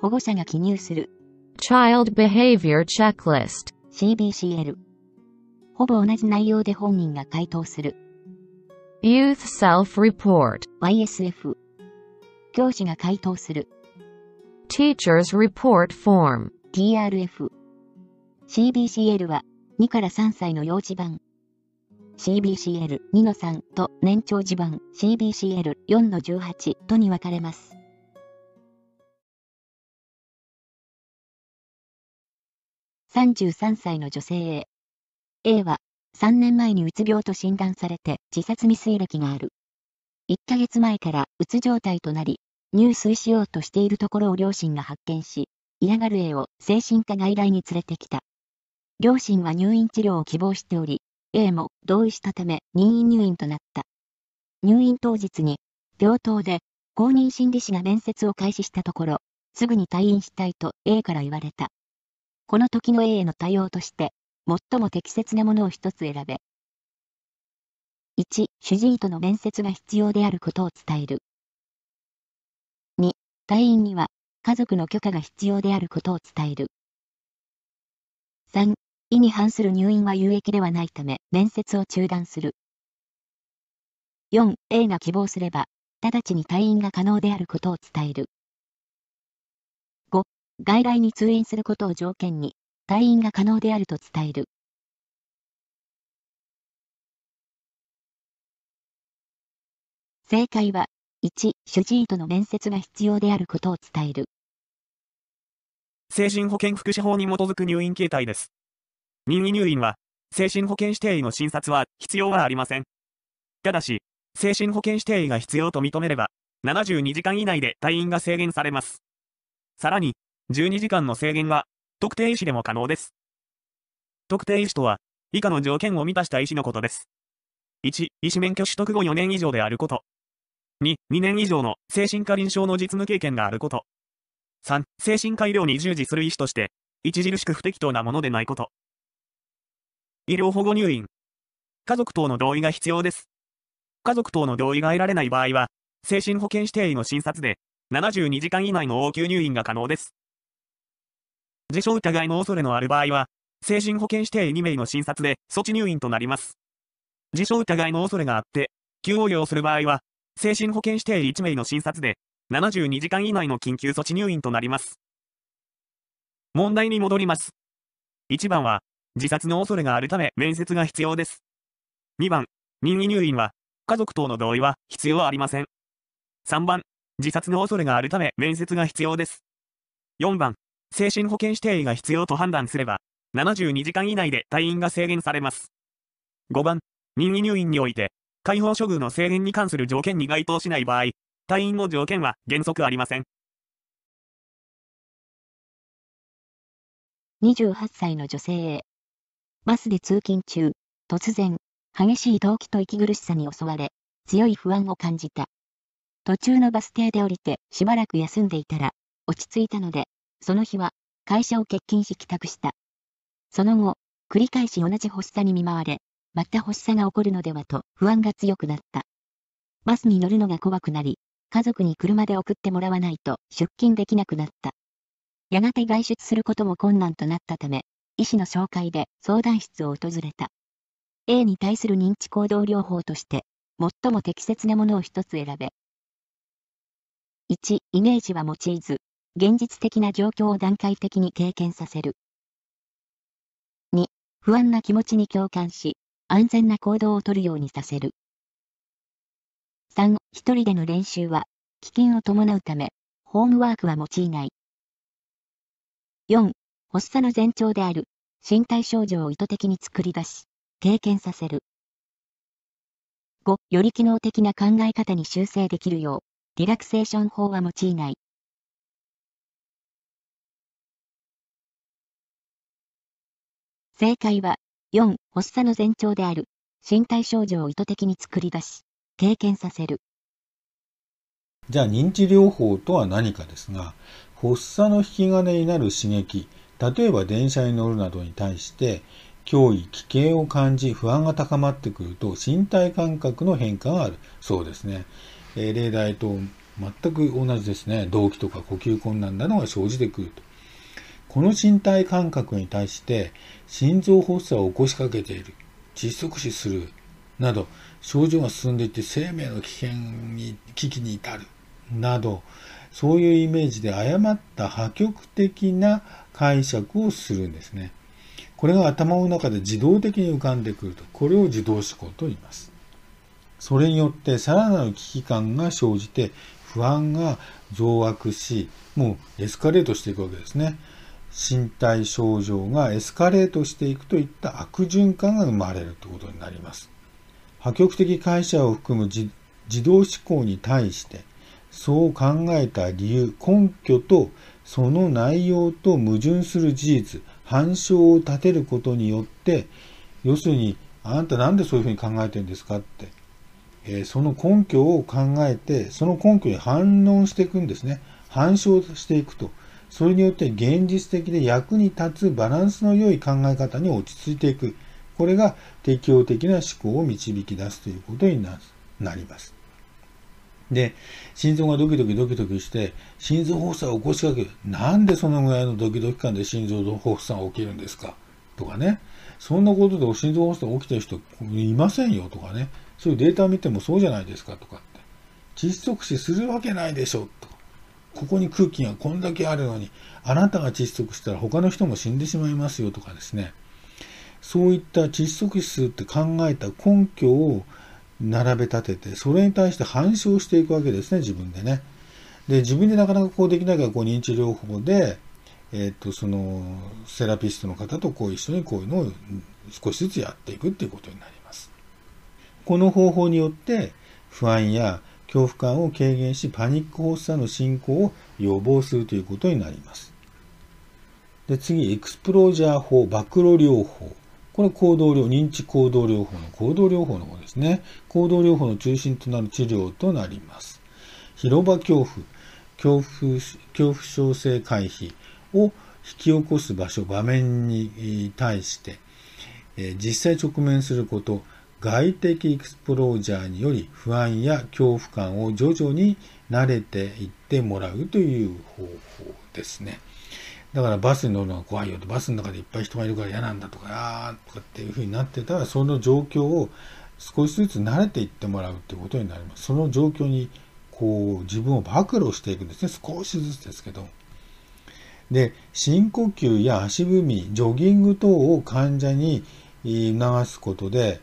保護者が記入する Child Behavior Checklist. CBCL。ほぼ同じ内容で本人が回答する Youth Self-Report. YSF。教師が回答する Teacher's Report Form. TRF。CBCL は2から3歳の幼稚版。CBCL2 の3と年長児版 CBCL4 の18とに分かれます。33歳の女性 A。A は3年前にうつ病と診断されて自殺未遂歴がある。1ヶ月前からうつ状態となり、入水しようとしているところを両親が発見し、嫌がる A を精神科外来に連れてきた。両親は入院治療を希望しており、A も同意したため任意入院となった。入院当日に、病棟で公認心理師が面接を開始したところ、すぐに退院したいと A から言われた。この時の A への対応として、最も適切なものを一つ選べ。1、主治医との面接が必要であることを伝える。2、退院には家族の許可が必要であることを伝える。3、意に反する入院は有益ではないため、面接を中断する。4、A が希望すれば、直ちに退院が可能であることを伝える。外来に通院することを条件に、退院が可能であると伝える。正解は、1、主治医との面接が必要であることを伝える。精神保健福祉法に基づく入院形態です。任意入院は、精神保健指定医の診察は必要はありません。ただし、精神保健指定医が必要と認めれば、72時間以内で退院が制限されます。さらに、12時間の制限は、特定医師でも可能です。特定医師とは、以下の条件を満たした医師のことです。1、医師免許取得後4年以上であること。2、2年以上の精神科臨床の実務経験があること。3、精神科医療に従事する医師として、著しく不適当なものでないこと。医療保護入院。家族等の同意が必要です。家族等の同意が得られない場合は、精神保健指定医の診察で、72時間以内の応急入院が可能です。自傷疑いの恐れのある場合は、精神保健指定2名の診察で措置入院となります。自傷疑いの恐れがあって、急応用する場合は、精神保健指定1名の診察で、72時間以内の緊急措置入院となります。問題に戻ります。1番は、自殺の恐れがあるため面接が必要です。2番、任意入院は、家族等の同意は必要ありません。3番、自殺の恐れがあるため面接が必要です。4番、精神保健指定医が必要と判断すれば、72時間以内で退院が制限されます。5番、任意入院において、解放処遇の制限に関する条件に該当しない場合、退院の条件は原則ありません。28歳の女性 A。バスで通勤中、突然、激しい動悸と息苦しさに襲われ、強い不安を感じた。途中のバス停で降りてしばらく休んでいたら、落ち着いたので、その日は会社を欠勤し帰宅した。その後、繰り返し同じ発作に見舞われ、また発作が起こるのではと不安が強くなった。バスに乗るのが怖くなり、家族に車で送ってもらわないと出勤できなくなった。やがて外出することも困難となったため、医師の紹介で相談室を訪れた。A に対する認知行動療法として、最も適切なものを一つ選べ。1、イメージは用いず、現実的な状況を段階的に経験させる。2、不安な気持ちに共感し、安全な行動をとるようにさせる。3、一人での練習は、危険を伴うため、ホームワークは用いない。4、発作の前兆である身体症状を意図的に作り出し、経験させる。5、より機能的な考え方に修正できるよう、リラクセーション法は用いない。正解は、4、発作の前兆である身体症状を意図的に作り出し、経験させる。じゃあ認知療法とは何かですが、発作の引き金になる刺激、例えば電車に乗るなどに対して、脅威、危険を感じ不安が高まってくると身体感覚の変化があるそうですね。え例題と全く同じですね。動悸とか呼吸困難などが生じてくると。この身体感覚に対して心臓発作を起こしかけている、窒息死するなど症状が進んでいって生命の危険に、危機に至るなどそういうイメージで誤った破局的な解釈をするんですね。これが頭の中で自動的に浮かんでくると。これを自動思考と言います。それによってさらなる危機感が生じて不安が増悪し、もうエスカレートしていくわけですね。身体症状がエスカレートしていくといった悪循環が生まれるということになります。破局的会社を含む自動思考に対してそう考えた理由、根拠とその内容と矛盾する事実、反証を立てることによって、要するに、あなたなんでそういうふうに考えてるんですかって、えー、その根拠を考えて、その根拠に反応していくんですね。反証していくと。それによって現実的で役に立つバランスの良い考え方に落ち着いていく。これが適応的な思考を導き出すということになります。で、心臓がドキドキドキドキして、心臓発作を起こしかける。なんでそのぐらいのドキドキ感で心臓発作が起きるんですか？とかね。そんなことで心臓発作が起きてる人いませんよとかね。そういうデータを見てもそうじゃないですかとかって。窒息死するわけないでしょと。ここに空気がこんだけあるのに、あなたが窒息したら他の人も死んでしまいますよとかですね。そういった窒息死するって考えた根拠を並べ立てて、それに対して反証していくわけですね、自分でね。で、自分でなかなかこうできないから、こう認知療法で、えっ、と、その、セラピストの方とこう一緒にこういうのを少しずつやっていくっていうことになります。この方法によって、不安や恐怖感を軽減し、パニック発作の進行を予防するということになります。で、次、エクスプロージャー法、暴露療法。これ行動療、認知行動療法の行動療法の方ですね。行動療法の中心となる治療となります。広場恐怖、恐怖、恐怖症性回避を引き起こす場所、場面に対して、え実際直面すること、外的エクスプロージャーにより不安や恐怖感を徐々に慣れていってもらうという方法ですね。だからバスに乗るのが怖いよと、バスの中でいっぱい人がいるから嫌なんだとか、あーとかっていう風になってたら、その状況を少しずつ慣れていってもらうっていうことになります。その状況に、こう、自分を暴露していくんですね。少しずつですけど。で、深呼吸や足踏み、ジョギング等を患者に促すことで、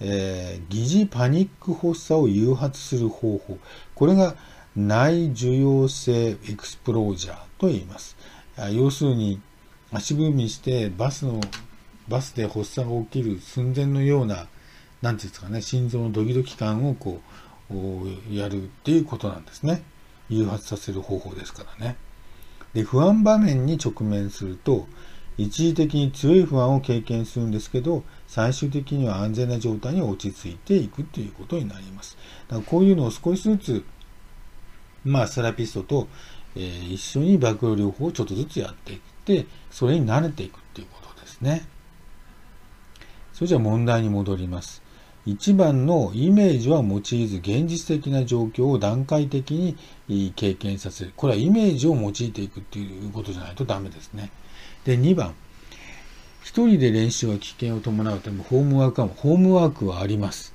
えー、疑似パニック発作を誘発する方法。これが内受容性エクスプロージャーと言います。要するに足踏みしてバスの、バスで発作が起きる寸前のような、なんていうんですかね、心臓のドキドキ感をこう、やるっていうことなんですね。誘発させる方法ですからね。で、不安場面に直面すると、一時的に強い不安を経験するんですけど、最終的には安全な状態に落ち着いていくということになります。だからこういうのを少しずつ、まあ、セラピストとえー、一緒に暴露療法をちょっとずつやっていって、それに慣れていくっていうことですね。それじゃあ問題に戻ります。一番のイメージは用いず現実的な状況を段階的に経験させる。これはイメージを用いていくっていうことじゃないとダメですね。で、2番。一人で練習は危険を伴うため、ホームワークは、ホームワークはあります。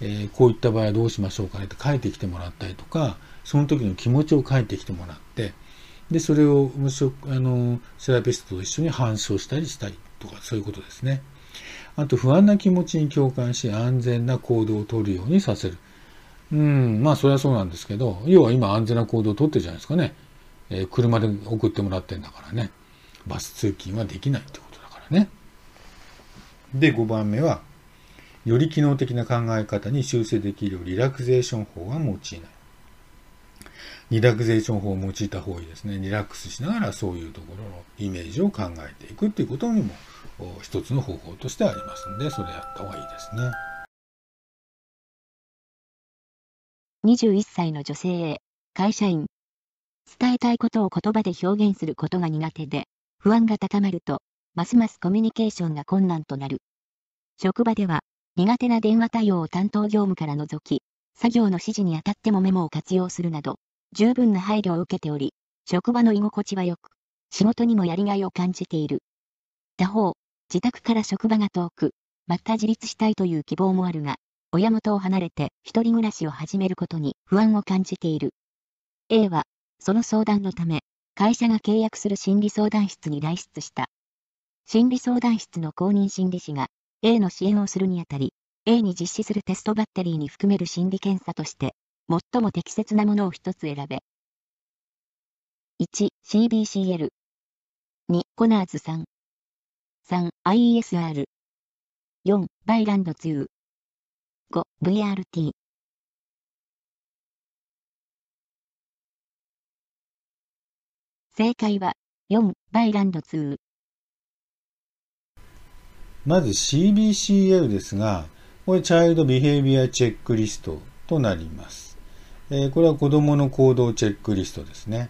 えー、こういった場合はどうしましょうかねって書いてきてもらったりとか、その時の気持ちを書いてきてもらって、で、それを無職、あの、セラピストと一緒に反証したりしたりとか、そういうことですね。あと、不安な気持ちに共感し、安全な行動をとるようにさせる。うん、まあ、それはそうなんですけど、要は今安全な行動をとってるじゃないですかね。えー、車で送ってもらってんだからね。バス通勤はできないとね。で、5番目は、より機能的な考え方に修正できるリラクゼーション法は用いない。リラクゼーション法を用いた方がいいですね。リラックスしながらそういうところのイメージを考えていくっていうことにも一つの方法としてありますんで、それやった方がいいですね。21歳の女性へ、会社員。伝えたいことを言葉で表現することが苦手で、不安が高まると、ますますコミュニケーションが困難となる。職場では、苦手な電話対応を担当業務から除き、作業の指示にあたってもメモを活用するなど、十分な配慮を受けており、職場の居心地は良く、仕事にもやりがいを感じている。他方、自宅から職場が遠く、また自立したいという希望もあるが、親元を離れて一人暮らしを始めることに不安を感じている。A は、その相談のため、会社が契約する心理相談室に来室した。心理相談室の公認心理師が A の支援をするにあたり、A に実施するテストバッテリーに含める心理検査として、最も適切なものを一つ選べ。1、CBCL。2、コナーズ3。3、IESR。4、バイランド2。5、VRT。正解は、4、バイランド2。まず CBCL ですが、これ、チャイルドビヘイビアチェックリストとなります。え、これは子供の行動チェックリストですね。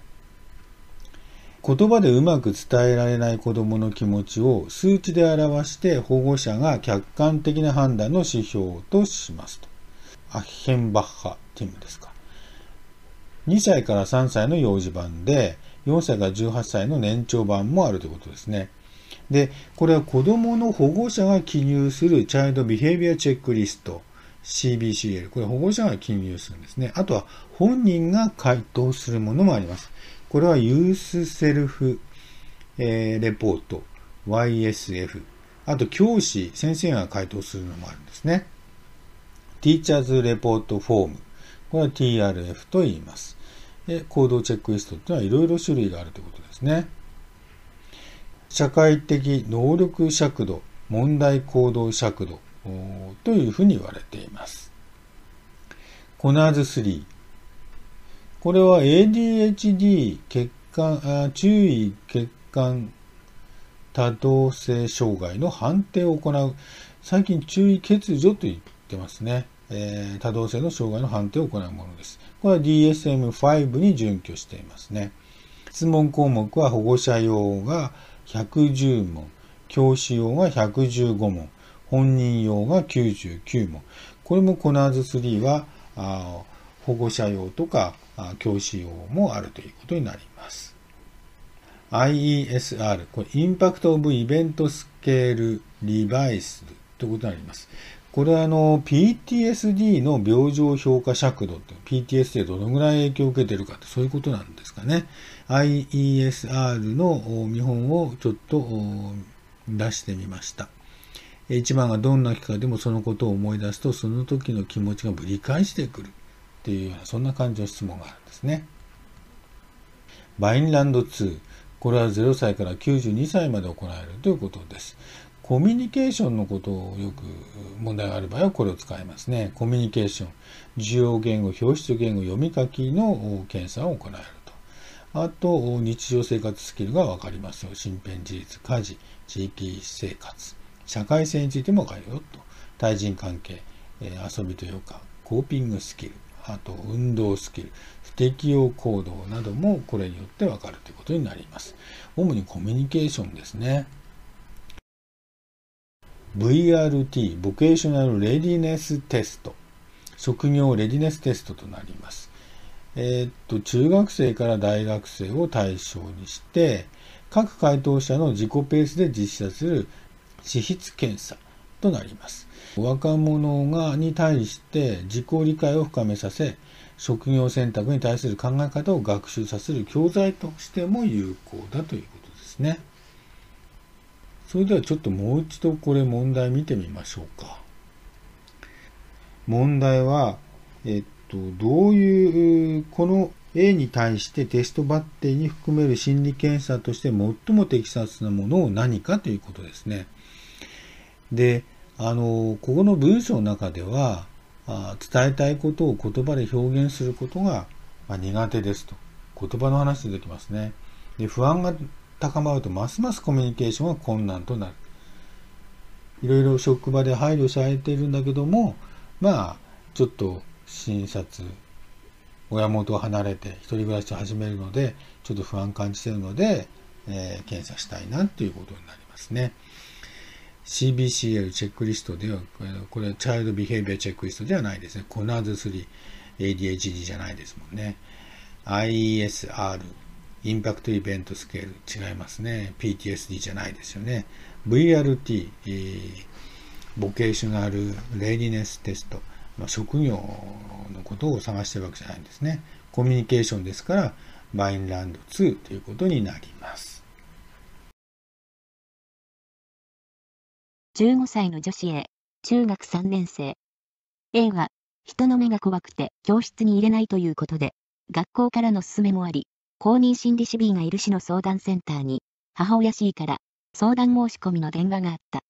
言葉でうまく伝えられない子供の気持ちを数値で表して保護者が客観的な判断の指標としますと。アッヘンバッハティムですか。2歳から3歳の幼児版で、4歳から18歳の年長版もあるということですね。で、これは子供の保護者が記入するチャイルドビヘイビアチェックリスト CBCL。これ保護者が記入するんですね。あとは本人が回答するものもあります。これはユースセルフ、えー、レポート YSF。あと教師、先生が回答するのもあるんですね。Teachers Report Form。これは TRF と言います。で行動チェックリストというのはいろいろ種類があるということですね。社会的能力尺度、問題行動尺度というふうに言われています。コナーズ3。これは ADHD 血管注意血管多動性障害の判定を行う。最近注意欠如と言ってますね。え、多動性の障害の判定を行うものです。これは DSM-5 に準拠していますね。質問項目は保護者用が110問、教師用が115問、本人用が99問。これもコナーズ3はあ保護者用とか教師用もあるということになります。IESR、これインパクトオブイベントスケールリバイスということになります。これはあの PTSD の病状評価尺度って PTSD でどのぐらい影響を受けてるかってそういうことなんですかね。IESR の見本をちょっと出してみました。1番がどんな機会でもそのことを思い出すとその時の気持ちがぶり返してくるっていうようなそんな感じの質問があるんですね。バインランド2。これは0歳から92歳まで行えるということです。コミュニケーションのことをよく問題がある場合はこれを使いますね。コミュニケーション、需要言語、表出言語、読み書きの検査を行える。あと、日常生活スキルがわかりますよ。身辺自立、家事、地域生活、社会性についてもわかるよと。対人関係、遊びというか、コーピングスキル、あと運動スキル、不適応行動などもこれによってわかるということになります。主にコミュニケーションですね。VRT、ボケーショナルレディネステスト、職業レディネステストとなります。えー、っと、中学生から大学生を対象にして、各回答者の自己ペースで実施する資質検査となります。若者がに対して自己理解を深めさせ、職業選択に対する考え方を学習させる教材としても有効だということですね。それではちょっともう一度これ問題見てみましょうか。問題は、えっと、どういう、この A に対してテストバッテリーに含める心理検査として最も適切なものを何かということですね。で、あの、ここの文章の中では、あ伝えたいことを言葉で表現することが、ま、苦手ですと。言葉の話出てきますね。で、不安が高まるとますますコミュニケーションは困難となる。いろいろ職場で配慮されているんだけども、まあ、ちょっと診察、親元を離れて一人暮らしを始めるので、ちょっと不安感じてるので、えー、検査したいなっていうことになりますね。CBCL チェックリストでは、これはチャイルドビヘイビアチェックリストではないですね。コナーズ3、ADHD じゃないですもんね。IESR、 Impact Event Scale 違いますね。PTSD じゃないですよね。VRT、えー、 Vocational Readiness Test、まあ、職業のことを探してるわけじゃないんですね。コミュニケーションですから、バインランド2ということになります。15歳の女子 A、中学3年生。A は、人の目が怖くて教室に入れないということで、学校からの勧めもあり、公認心理師 B がいる市の相談センターに、母親 C から相談申し込みの電話があった。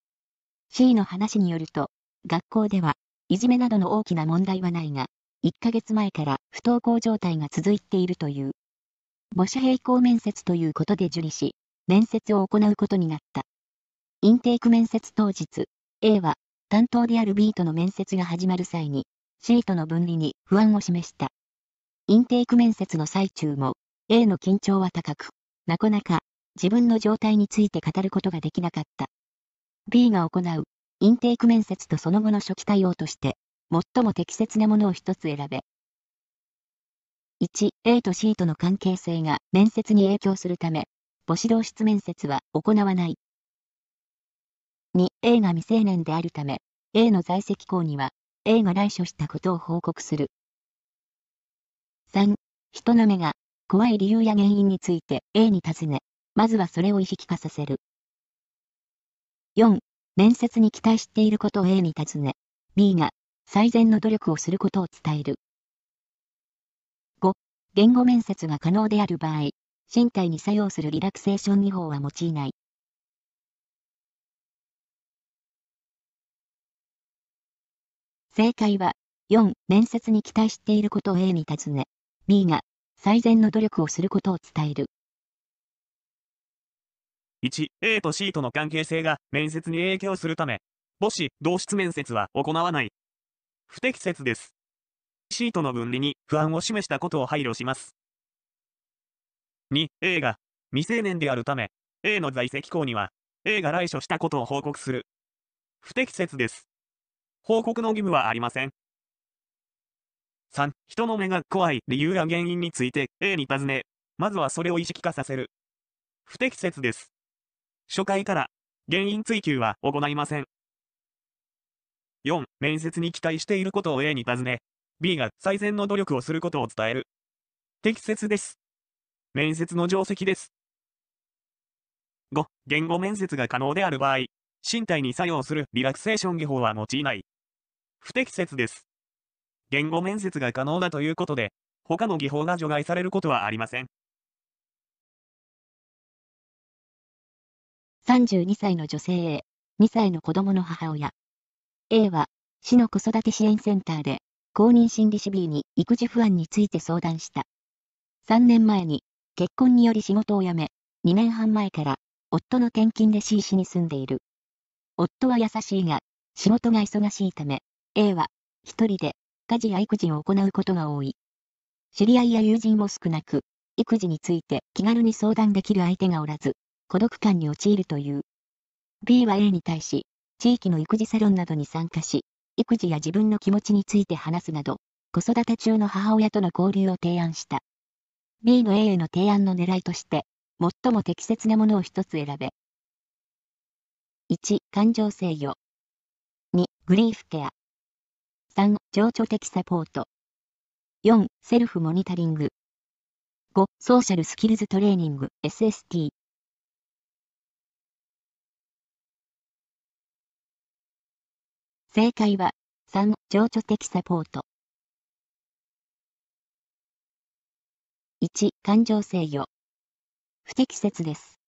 C の話によると、学校では、いじめなどの大きな問題はないが、1ヶ月前から不登校状態が続いているという。母子並行面接ということで受理し、面接を行うことになった。インテーク面接当日、A は担当である B との面接が始まる際に、C との分離に不安を示した。インテーク面接の最中も、A の緊張は高く、なかなか自分の状態について語ることができなかった。B が行うインテーク面接とその後の初期対応として、最も適切なものを一つ選べ。1、A と C との関係性が面接に影響するため、母子同室面接は行わない。2、A が未成年であるため、A の在籍校には、A が来所したことを報告する。3、人の目が怖い理由や原因について A に尋ね、まずはそれを意識化させる。4、面接に期待していることを A に尋ね、B が最善の努力をすることを伝える。5、言語面接が可能である場合、身体に作用するリラクセーション技法は用いない。正解は、4、面接に期待していることを A に尋ね、B が最善の努力をすることを伝える。1、A と C との関係性が面接に影響するため、母子、同室面接は行わない。不適切です。C との分離に不安を示したことを配慮します。2、A が未成年であるため、A の在籍校には、A が来所したことを報告する。不適切です。報告の義務はありません。3、人の目が怖い理由や原因について A に尋ね、まずはそれを意識化させる。不適切です。初回から原因追及は行いません。4、面接に期待していることを A に尋ね、B が最善の努力をすることを伝える。適切です。面接の定石です。5、言語面接が可能である場合、身体に作用するリラクセーション技法は用いない。不適切です。言語面接が可能だということで、他の技法が除外されることはありません。32歳の女性 A、2歳の子供の母親。A は、市の子育て支援センターで、公認心理師 B に育児不安について相談した。3年前に、結婚により仕事を辞め、2年半前から、夫の転勤で C 市に住んでいる。夫は優しいが、仕事が忙しいため、A は、一人で、家事や育児を行うことが多い。知り合いや友人も少なく、育児について気軽に相談できる相手がおらず、孤独感に陥るという。B は A に対し、地域の育児サロンなどに参加し、育児や自分の気持ちについて話すなど、子育て中の母親との交流を提案した。B の A への提案の狙いとして、最も適切なものを一つ選べ。1、感情制御。2、グリーフケア。3、情緒的サポート。4、セルフモニタリング。5、ソーシャルスキルズトレーニング、SST。正解は、3、情緒的サポート。1、感情制御。不適切です。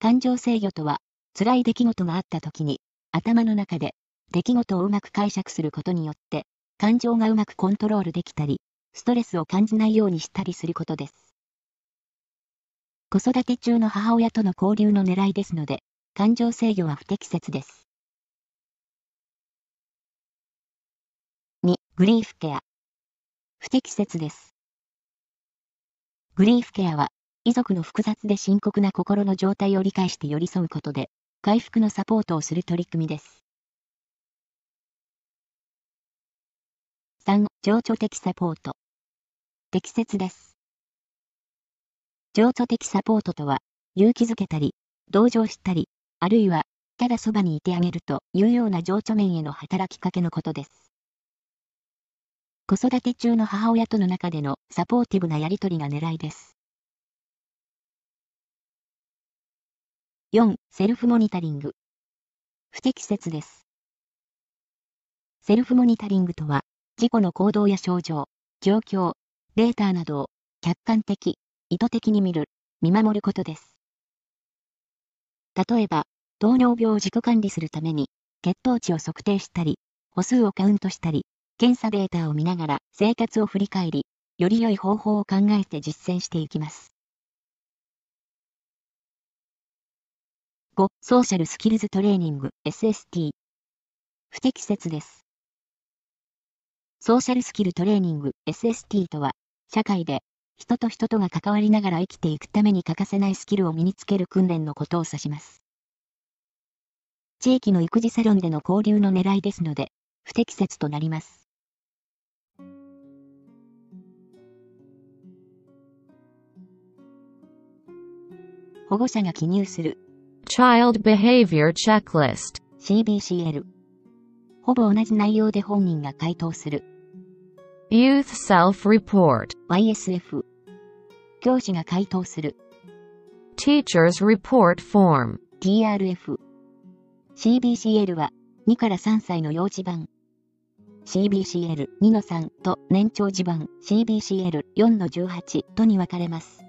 感情制御とは、辛い出来事があった時に、頭の中で、出来事をうまく解釈することによって、感情がうまくコントロールできたり、ストレスを感じないようにしたりすることです。子育て中の母親との交流の狙いですので、感情制御は不適切です。グリーフケア。不適切です。グリーフケアは、遺族の複雑で深刻な心の状態を理解して寄り添うことで、回復のサポートをする取り組みです。3、情緒的サポート。適切です。情緒的サポートとは、勇気づけたり、同情したり、あるいは、ただそばにいてあげるというような情緒面への働きかけのことです。子育て中の母親との中でのサポーティブなやりとりが狙いです。4. セルフモニタリング。不適切です。セルフモニタリングとは、自己の行動や症状、状況、データなどを客観的、意図的に見る、見守ることです。例えば、糖尿病を自己管理するために、血糖値を測定したり、歩数をカウントしたり、検査データを見ながら生活を振り返り、より良い方法を考えて実践していきます。5. ソーシャルスキルズトレーニング SST 不適切です。ソーシャルスキルトレーニング SST とは、社会で人と人とが関わりながら生きていくために欠かせないスキルを身につける訓練のことを指します。地域の育児サロンでの交流の狙いですので、不適切となります。保護者が記入する Child Behavior Checklist CBCL ほぼ同じ内容で本人が回答する Youth Self-Report YSF 教師が回答する Teacher's Report Form TRF CBCL は2から3歳の幼児版 CBCL2 の3と年長児版 CBCL4 の18とに分かれます。